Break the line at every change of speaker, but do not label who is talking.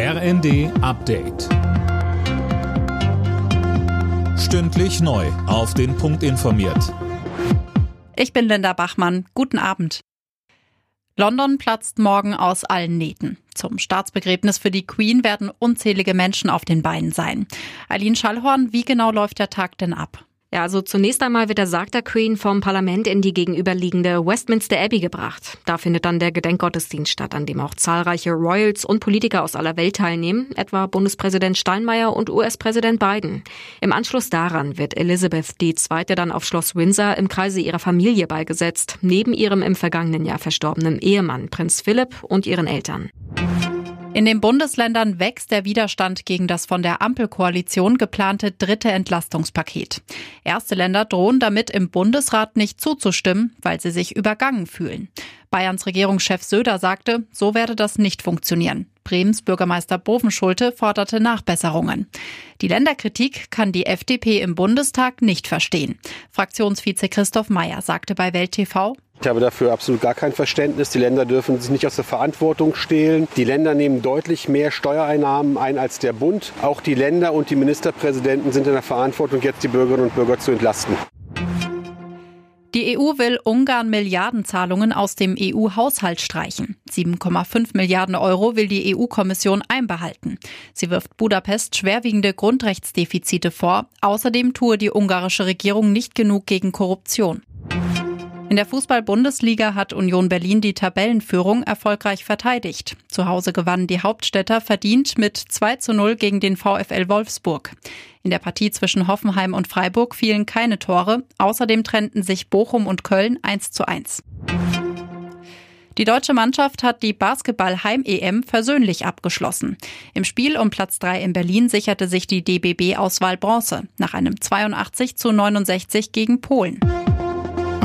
RND Update. Stündlich neu. Auf den Punkt informiert.
Ich bin Linda Bachmann. Guten Abend. London platzt morgen aus allen Nähten. Zum Staatsbegräbnis für die Queen werden unzählige Menschen auf den Beinen sein. Eileen Schallhorn, wie genau läuft der Tag denn ab?
Ja, also zunächst einmal wird der Sarg der Queen vom Parlament in die gegenüberliegende Westminster Abbey gebracht. Da findet dann der Gedenkgottesdienst statt, an dem auch zahlreiche Royals und Politiker aus aller Welt teilnehmen, etwa Bundespräsident Steinmeier und US-Präsident Biden. Im Anschluss daran wird Elizabeth II. dann auf Schloss Windsor im Kreise ihrer Familie beigesetzt, neben ihrem im vergangenen Jahr verstorbenen Ehemann Prinz Philipp und ihren Eltern.
In den Bundesländern wächst der Widerstand gegen das von der Ampelkoalition geplante dritte Entlastungspaket. Erste Länder drohen damit im Bundesrat nicht zuzustimmen, weil sie sich übergangen fühlen. Bayerns Regierungschef Söder sagte, so werde das nicht funktionieren. Bremens Bürgermeister Bovenschulte forderte Nachbesserungen. Die Länderkritik kann die FDP im Bundestag nicht verstehen. Fraktionsvize Christoph Meyer sagte bei Welt TV,
ich habe dafür absolut gar kein Verständnis. Die Länder dürfen sich nicht aus der Verantwortung stehlen. Die Länder nehmen deutlich mehr Steuereinnahmen ein als der Bund. Auch die Länder und die Ministerpräsidenten sind in der Verantwortung, jetzt die Bürgerinnen und Bürger zu entlasten.
Die EU will Ungarn Milliardenzahlungen aus dem EU-Haushalt streichen. 7,5 Milliarden Euro will die EU-Kommission einbehalten. Sie wirft Budapest schwerwiegende Grundrechtsdefizite vor. Außerdem tue die ungarische Regierung nicht genug gegen Korruption. In der Fußball-Bundesliga hat Union Berlin die Tabellenführung erfolgreich verteidigt. Zu Hause gewannen die Hauptstädter verdient mit 2 zu 0 gegen den VfL Wolfsburg. In der Partie zwischen Hoffenheim und Freiburg fielen keine Tore. Außerdem trennten sich Bochum und Köln 1 zu 1. Die deutsche Mannschaft hat die Basketball-Heim-EM versöhnlich abgeschlossen. Im Spiel um Platz 3 in Berlin sicherte sich die DBB-Auswahl Bronze nach einem 82 zu 69 gegen Polen.